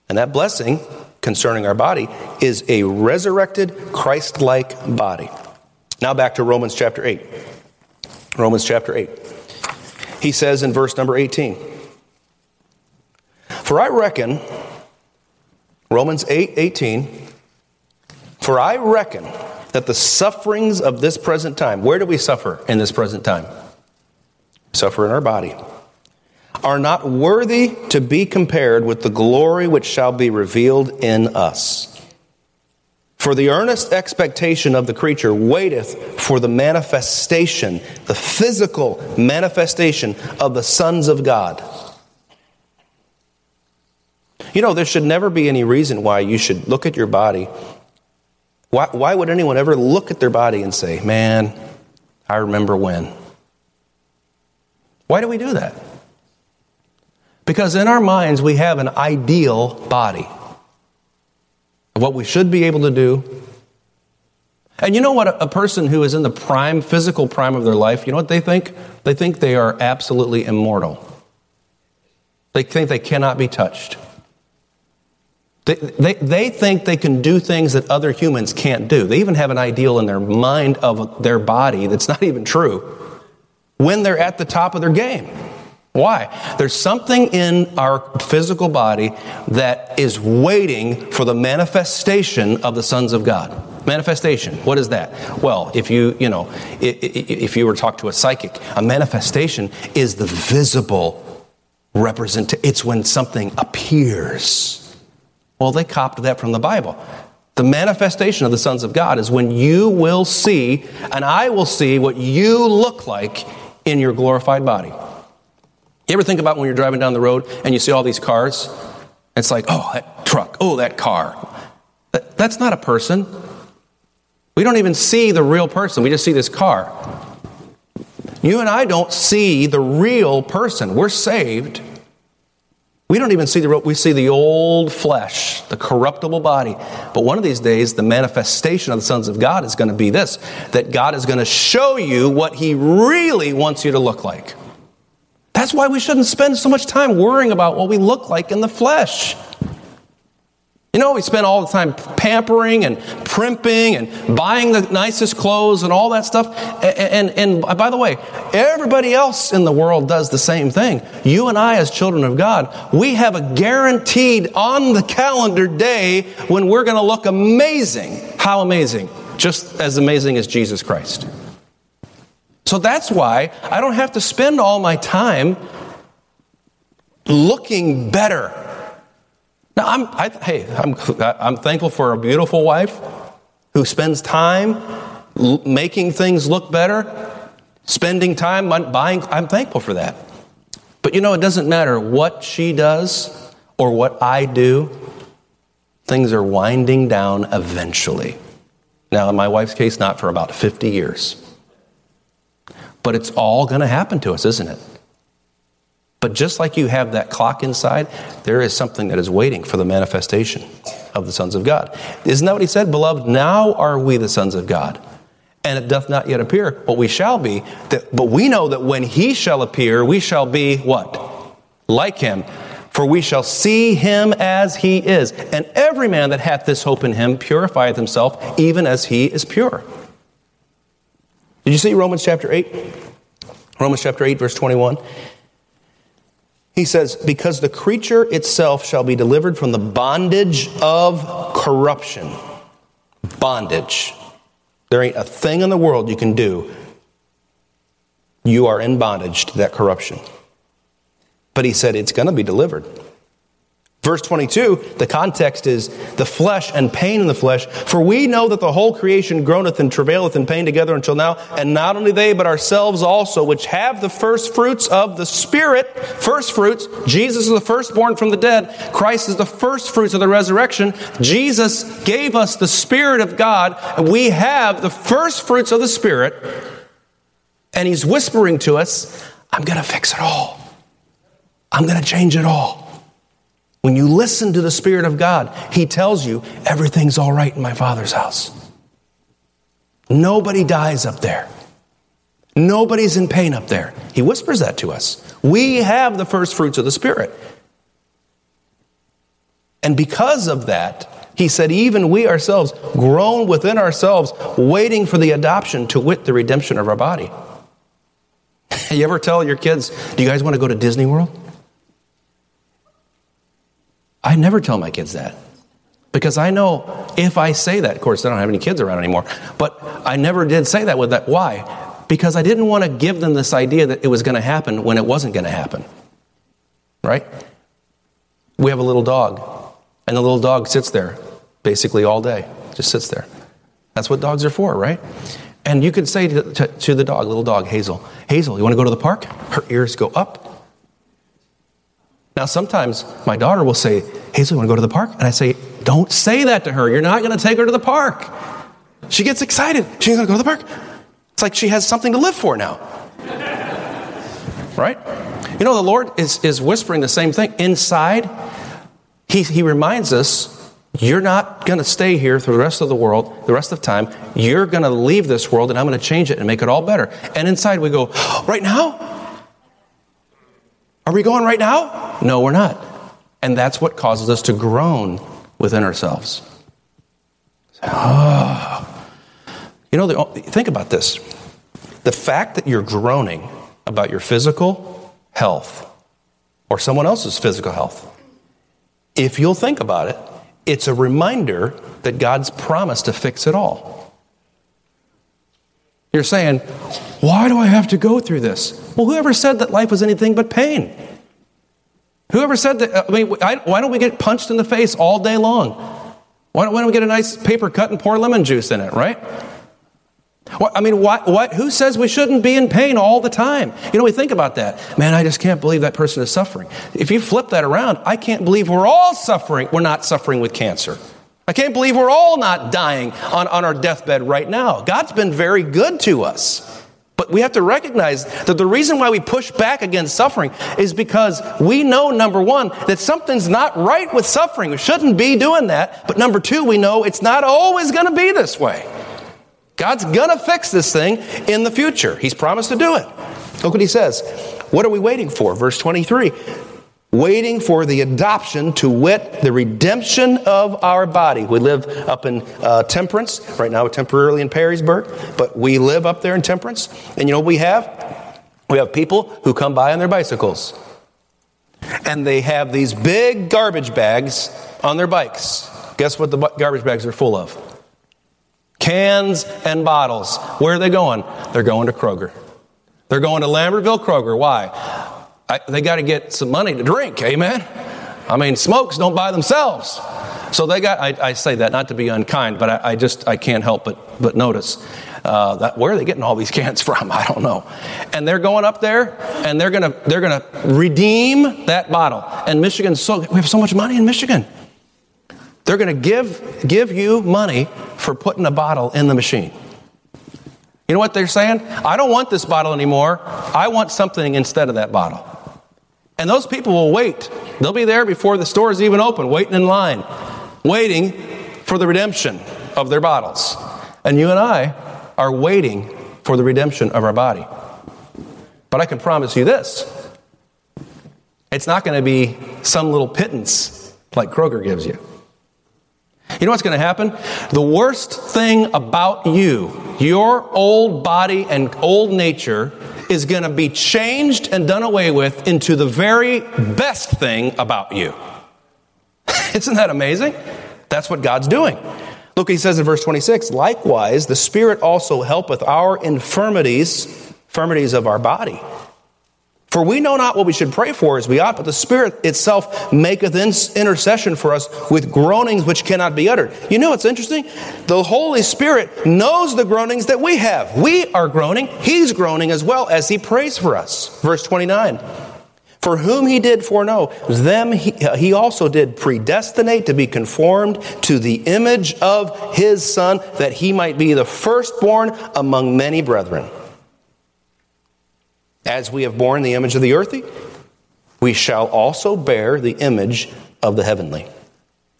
Speaker 1: And that blessing concerning our body is a resurrected, Christ like body. Now back to Romans chapter 8. Romans chapter 8. He says in verse number 18 For I reckon Romans 8 18. For I reckon that the sufferings of this present time, where do we suffer in this present time? Suffer in our body, are not worthy to be compared with the glory which shall be revealed in us. For the earnest expectation of the creature waiteth for the manifestation, the physical manifestation of the sons of God. You know, there should never be any reason why you should look at your body. Why, why would anyone ever look at their body and say, Man, I remember when? Why do we do that? Because in our minds, we have an ideal body what we should be able to do. And you know what? A person who is in the prime, physical prime of their life, you know what they think? They think they are absolutely immortal. They think they cannot be touched. They, they, they think they can do things that other humans can't do. They even have an ideal in their mind of their body that's not even true when they're at the top of their game. Why? There's something in our physical body that is waiting for the manifestation of the sons of God. Manifestation. What is that? Well, if you, you know, if you were to talk to a psychic, a manifestation is the visible represent. It's when something appears. Well, they copied that from the Bible. The manifestation of the sons of God is when you will see, and I will see what you look like in your glorified body. You ever think about when you're driving down the road and you see all these cars? It's like, oh, that truck, oh, that car. That, that's not a person. We don't even see the real person, we just see this car. You and I don't see the real person. We're saved we don't even see the we see the old flesh, the corruptible body. But one of these days, the manifestation of the sons of God is going to be this: that God is going to show you what He really wants you to look like. That's why we shouldn't spend so much time worrying about what we look like in the flesh. You know, we spend all the time pampering and primping and buying the nicest clothes and all that stuff. And, and, and, by the way, everybody else in the world does the same thing. You and I, as children of God, we have a guaranteed on the calendar day when we're going to look amazing. How amazing? Just as amazing as Jesus Christ. So that's why I don't have to spend all my time looking better now, I'm, I, hey, I'm, I'm thankful for a beautiful wife who spends time l- making things look better, spending time buying. I'm thankful for that. But you know, it doesn't matter what she does or what I do, things are winding down eventually. Now, in my wife's case, not for about 50 years. But it's all going to happen to us, isn't it? But just like you have that clock inside, there is something that is waiting for the manifestation of the sons of God. Isn't that what he said? Beloved, now are we the sons of God. And it doth not yet appear what we shall be. That, but we know that when he shall appear, we shall be what? Like him. For we shall see him as he is. And every man that hath this hope in him purifieth himself, even as he is pure. Did you see Romans chapter 8? Romans chapter 8, verse 21. He says, Because the creature itself shall be delivered from the bondage of corruption. Bondage. There ain't a thing in the world you can do. You are in bondage to that corruption. But he said it's going to be delivered. Verse 22, the context is the flesh and pain in the flesh. For we know that the whole creation groaneth and travaileth in pain together until now. And not only they, but ourselves also, which have the first fruits of the Spirit. First fruits. Jesus is the firstborn from the dead. Christ is the first fruits of the resurrection. Jesus gave us the Spirit of God. And we have the first fruits of the Spirit. And He's whispering to us, I'm going to fix it all. I'm going to change it all. When you listen to the Spirit of God, He tells you everything's all right in my Father's house. Nobody dies up there. Nobody's in pain up there. He whispers that to us. We have the first fruits of the Spirit. And because of that, he said, even we ourselves, groan within ourselves, waiting for the adoption to wit the redemption of our body. you ever tell your kids, do you guys want to go to Disney World? I never tell my kids that. Because I know if I say that, of course, I don't have any kids around anymore, but I never did say that with that. Why? Because I didn't want to give them this idea that it was going to happen when it wasn't going to happen. Right? We have a little dog, and the little dog sits there basically all day, just sits there. That's what dogs are for, right? And you could say to, to, to the dog, little dog, Hazel, Hazel, you want to go to the park? Her ears go up. Now, sometimes my daughter will say, Hazel, you want to go to the park? And I say, don't say that to her. You're not going to take her to the park. She gets excited. She's going to go to the park. It's like she has something to live for now. right? You know, the Lord is, is whispering the same thing. Inside, he, he reminds us you're not going to stay here for the rest of the world, the rest of time. You're going to leave this world, and I'm going to change it and make it all better. And inside we go, right now? Are we going right now? No, we're not. And that's what causes us to groan within ourselves. Oh. You know, think about this. The fact that you're groaning about your physical health or someone else's physical health, if you'll think about it, it's a reminder that God's promised to fix it all. You're saying, why do I have to go through this? Well, whoever said that life was anything but pain? Whoever said that? Uh, I mean, why don't we get punched in the face all day long? Why don't, why don't we get a nice paper cut and pour lemon juice in it, right? I mean, what, what, who says we shouldn't be in pain all the time? You know, we think about that. Man, I just can't believe that person is suffering. If you flip that around, I can't believe we're all suffering. We're not suffering with cancer. I can't believe we're all not dying on, on our deathbed right now. God's been very good to us. But we have to recognize that the reason why we push back against suffering is because we know, number one, that something's not right with suffering. We shouldn't be doing that. But number two, we know it's not always going to be this way. God's going to fix this thing in the future. He's promised to do it. Look what he says. What are we waiting for? Verse 23 waiting for the adoption to wit the redemption of our body. We live up in uh, Temperance, right now we're temporarily in Perrysburg, but we live up there in Temperance. And you know what we have? We have people who come by on their bicycles. And they have these big garbage bags on their bikes. Guess what the garbage bags are full of? Cans and bottles. Where are they going? They're going to Kroger. They're going to Lambertville Kroger. Why? I, they got to get some money to drink. Amen. I mean, smokes don't buy themselves. So they got. I, I say that not to be unkind, but I, I, just I can't help but but notice. Uh, that, where are they getting all these cans from? I don't know. And they're going up there, and they're gonna they're gonna redeem that bottle. And Michigan, so we have so much money in Michigan. They're to give, give you money for putting a bottle in the machine. You know what they're saying? I don't want this bottle anymore. I want something instead of that bottle. And those people will wait. They'll be there before the store is even open, waiting in line, waiting for the redemption of their bottles. And you and I are waiting for the redemption of our body. But I can promise you this it's not going to be some little pittance like Kroger gives you. You know what's going to happen? The worst thing about you, your old body and old nature, is going to be changed and done away with into the very best thing about you. Isn't that amazing? That's what God's doing. Look, he says in verse 26 likewise, the Spirit also helpeth our infirmities, infirmities of our body. For we know not what we should pray for as we ought, but the Spirit itself maketh intercession for us with groanings which cannot be uttered. You know what's interesting? The Holy Spirit knows the groanings that we have. We are groaning, He's groaning as well as He prays for us. Verse 29. For whom he did foreknow, them he, uh, he, also did predestinate to be conformed to the image of his Son, that he might be the firstborn among many brethren. As we have borne the image of the earthly, we shall also bear the image of the heavenly.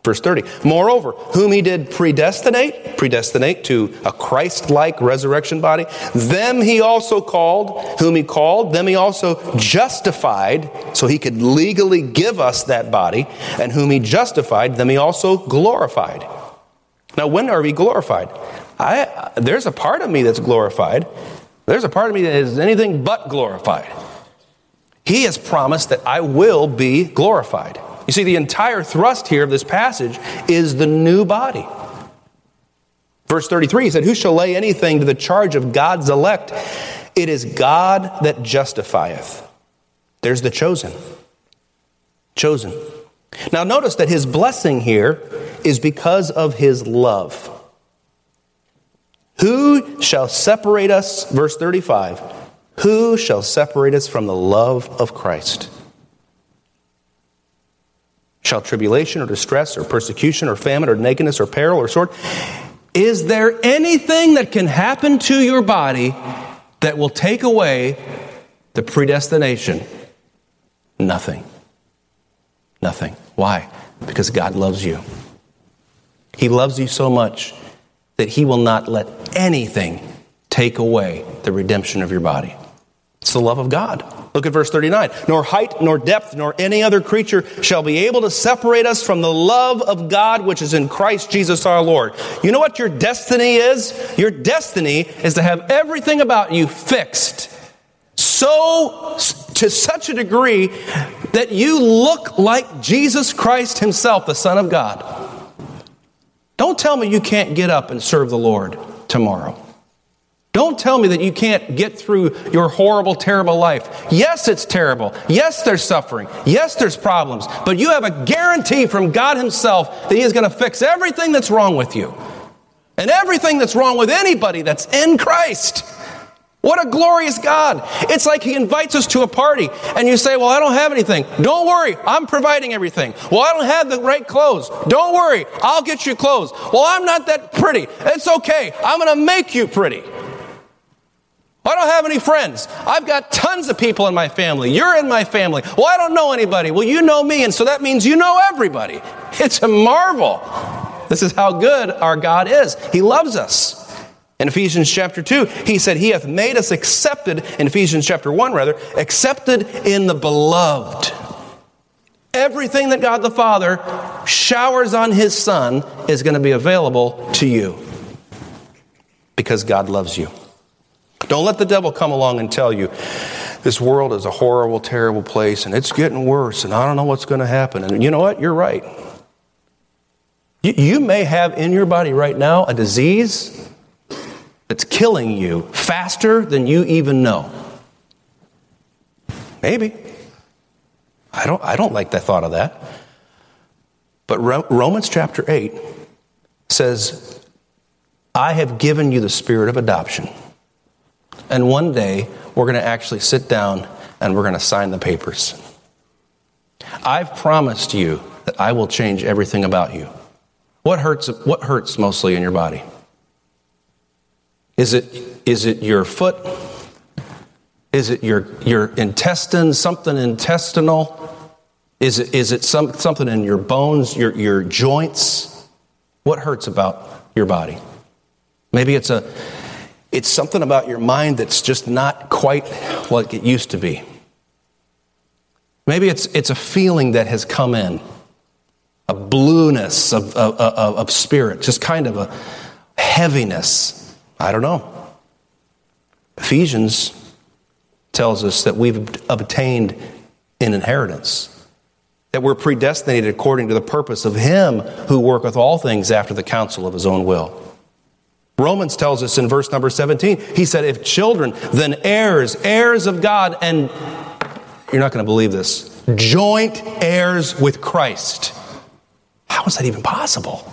Speaker 1: Verse 30. Moreover, whom he did predestinate, predestinate to a Christ like resurrection body, them he also called, whom he called, them he also justified, so he could legally give us that body, and whom he justified, them he also glorified. Now, when are we glorified? I, there's a part of me that's glorified, there's a part of me that is anything but glorified. He has promised that I will be glorified. You see, the entire thrust here of this passage is the new body. Verse 33, he said, Who shall lay anything to the charge of God's elect? It is God that justifieth. There's the chosen. Chosen. Now, notice that his blessing here is because of his love. Who shall separate us, verse 35, who shall separate us from the love of Christ? Shall tribulation or distress or persecution or famine or nakedness or peril or sword? Is there anything that can happen to your body that will take away the predestination? Nothing. Nothing. Why? Because God loves you. He loves you so much that He will not let anything take away the redemption of your body. It's the love of God. Look at verse 39. Nor height, nor depth, nor any other creature shall be able to separate us from the love of God which is in Christ Jesus our Lord. You know what your destiny is? Your destiny is to have everything about you fixed so to such a degree that you look like Jesus Christ himself, the Son of God. Don't tell me you can't get up and serve the Lord tomorrow. Don't tell me that you can't get through your horrible, terrible life. Yes, it's terrible. Yes, there's suffering. Yes, there's problems. But you have a guarantee from God Himself that He is going to fix everything that's wrong with you and everything that's wrong with anybody that's in Christ. What a glorious God. It's like He invites us to a party and you say, Well, I don't have anything. Don't worry, I'm providing everything. Well, I don't have the right clothes. Don't worry, I'll get you clothes. Well, I'm not that pretty. It's okay, I'm going to make you pretty. I don't have any friends. I've got tons of people in my family. You're in my family. Well, I don't know anybody. Well, you know me, and so that means you know everybody. It's a marvel. This is how good our God is. He loves us. In Ephesians chapter 2, he said, He hath made us accepted, in Ephesians chapter 1, rather, accepted in the beloved. Everything that God the Father showers on His Son is going to be available to you because God loves you. Don't let the devil come along and tell you this world is a horrible, terrible place and it's getting worse and I don't know what's going to happen. And you know what? You're right. You, you may have in your body right now a disease that's killing you faster than you even know. Maybe. I don't, I don't like the thought of that. But Romans chapter 8 says, I have given you the spirit of adoption. And one day, we're going to actually sit down and we're going to sign the papers. I've promised you that I will change everything about you. What hurts, what hurts mostly in your body? Is it, is it your foot? Is it your, your intestines, something intestinal? Is it, is it some, something in your bones, your, your joints? What hurts about your body? Maybe it's, a, it's something about your mind that's just not quite like it used to be. Maybe it's, it's a feeling that has come in, a blueness of, of, of, of spirit, just kind of a heaviness. I don't know. Ephesians tells us that we've obtained an inheritance, that we're predestinated according to the purpose of Him who worketh all things after the counsel of His own will. Romans tells us in verse number 17, he said, If children, then heirs, heirs of God, and you're not going to believe this, joint heirs with Christ. How is that even possible?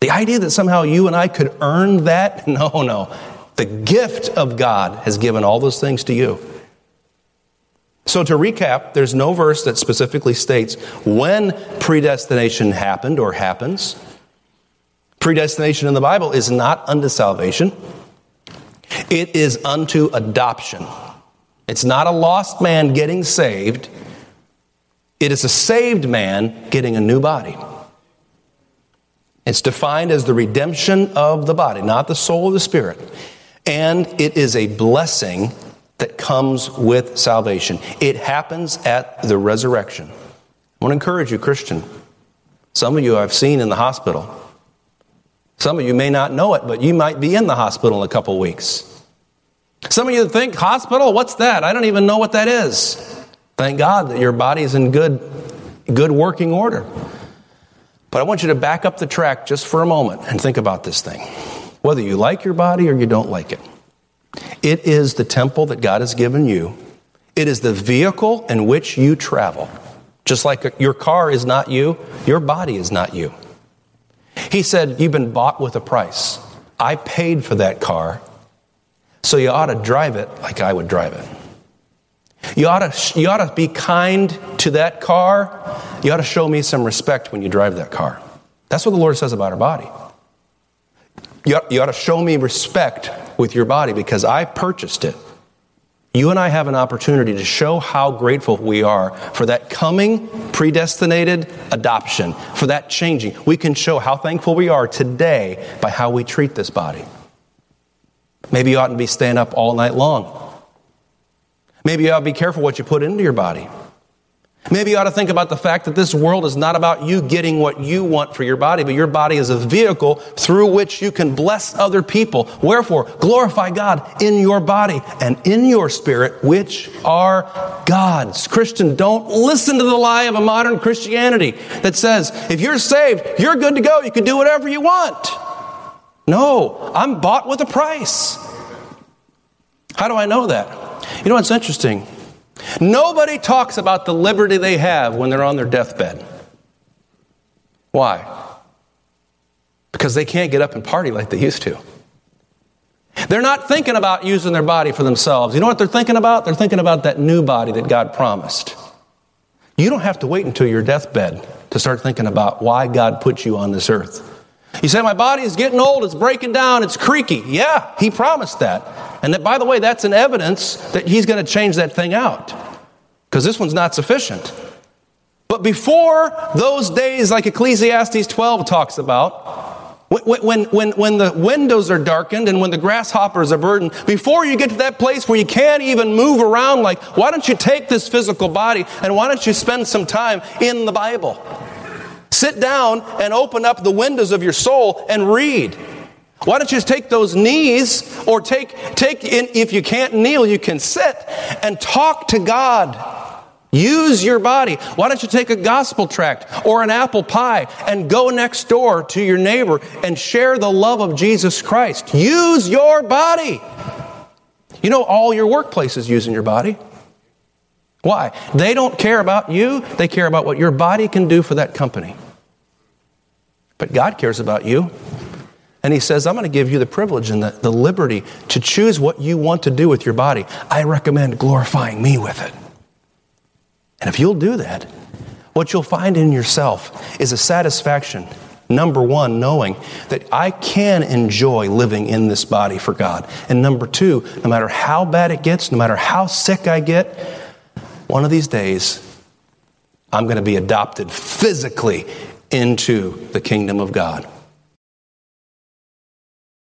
Speaker 1: The idea that somehow you and I could earn that, no, no. The gift of God has given all those things to you. So, to recap, there's no verse that specifically states when predestination happened or happens. Predestination in the Bible is not unto salvation, it is unto adoption. It's not a lost man getting saved, it is a saved man getting a new body. It's defined as the redemption of the body, not the soul or the spirit. And it is a blessing that comes with salvation. It happens at the resurrection. I want to encourage you, Christian. Some of you I've seen in the hospital. Some of you may not know it, but you might be in the hospital in a couple weeks. Some of you think, hospital? What's that? I don't even know what that is. Thank God that your body is in good good working order. But I want you to back up the track just for a moment and think about this thing. Whether you like your body or you don't like it, it is the temple that God has given you. It is the vehicle in which you travel. Just like your car is not you, your body is not you. He said, You've been bought with a price. I paid for that car, so you ought to drive it like I would drive it. You ought, to, you ought to be kind to that car. You ought to show me some respect when you drive that car. That's what the Lord says about our body. You ought, you ought to show me respect with your body because I purchased it. You and I have an opportunity to show how grateful we are for that coming predestinated adoption, for that changing. We can show how thankful we are today by how we treat this body. Maybe you oughtn't be staying up all night long. Maybe you ought to be careful what you put into your body. Maybe you ought to think about the fact that this world is not about you getting what you want for your body, but your body is a vehicle through which you can bless other people. Wherefore, glorify God in your body and in your spirit, which are God's. Christian, don't listen to the lie of a modern Christianity that says, if you're saved, you're good to go. You can do whatever you want. No, I'm bought with a price. How do I know that? You know what's interesting? Nobody talks about the liberty they have when they're on their deathbed. Why? Because they can't get up and party like they used to. They're not thinking about using their body for themselves. You know what they're thinking about? They're thinking about that new body that God promised. You don't have to wait until your deathbed to start thinking about why God put you on this earth. You say, My body is getting old, it's breaking down, it's creaky. Yeah, He promised that. And that, by the way, that's an evidence that He's going to change that thing out because this one's not sufficient. But before those days, like Ecclesiastes 12 talks about, when, when, when, the windows are darkened and when the grasshoppers are burdened, before you get to that place where you can't even move around, like, why don't you take this physical body and why don't you spend some time in the Bible? Sit down and open up the windows of your soul and read. Why don't you just take those knees or take, take in, if you can't kneel, you can sit and talk to God. Use your body. Why don't you take a gospel tract or an apple pie and go next door to your neighbor and share the love of Jesus Christ? Use your body. You know, all your workplaces using your body. Why? They don't care about you, they care about what your body can do for that company. But God cares about you. And He says, I'm going to give you the privilege and the, the liberty to choose what you want to do with your body. I recommend glorifying me with it. And if you'll do that, what you'll find in yourself is a satisfaction. Number one, knowing that I can enjoy living in this body for God. And number two, no matter how bad it gets, no matter how sick I get, one of these days, I'm going to be adopted physically into the kingdom of God.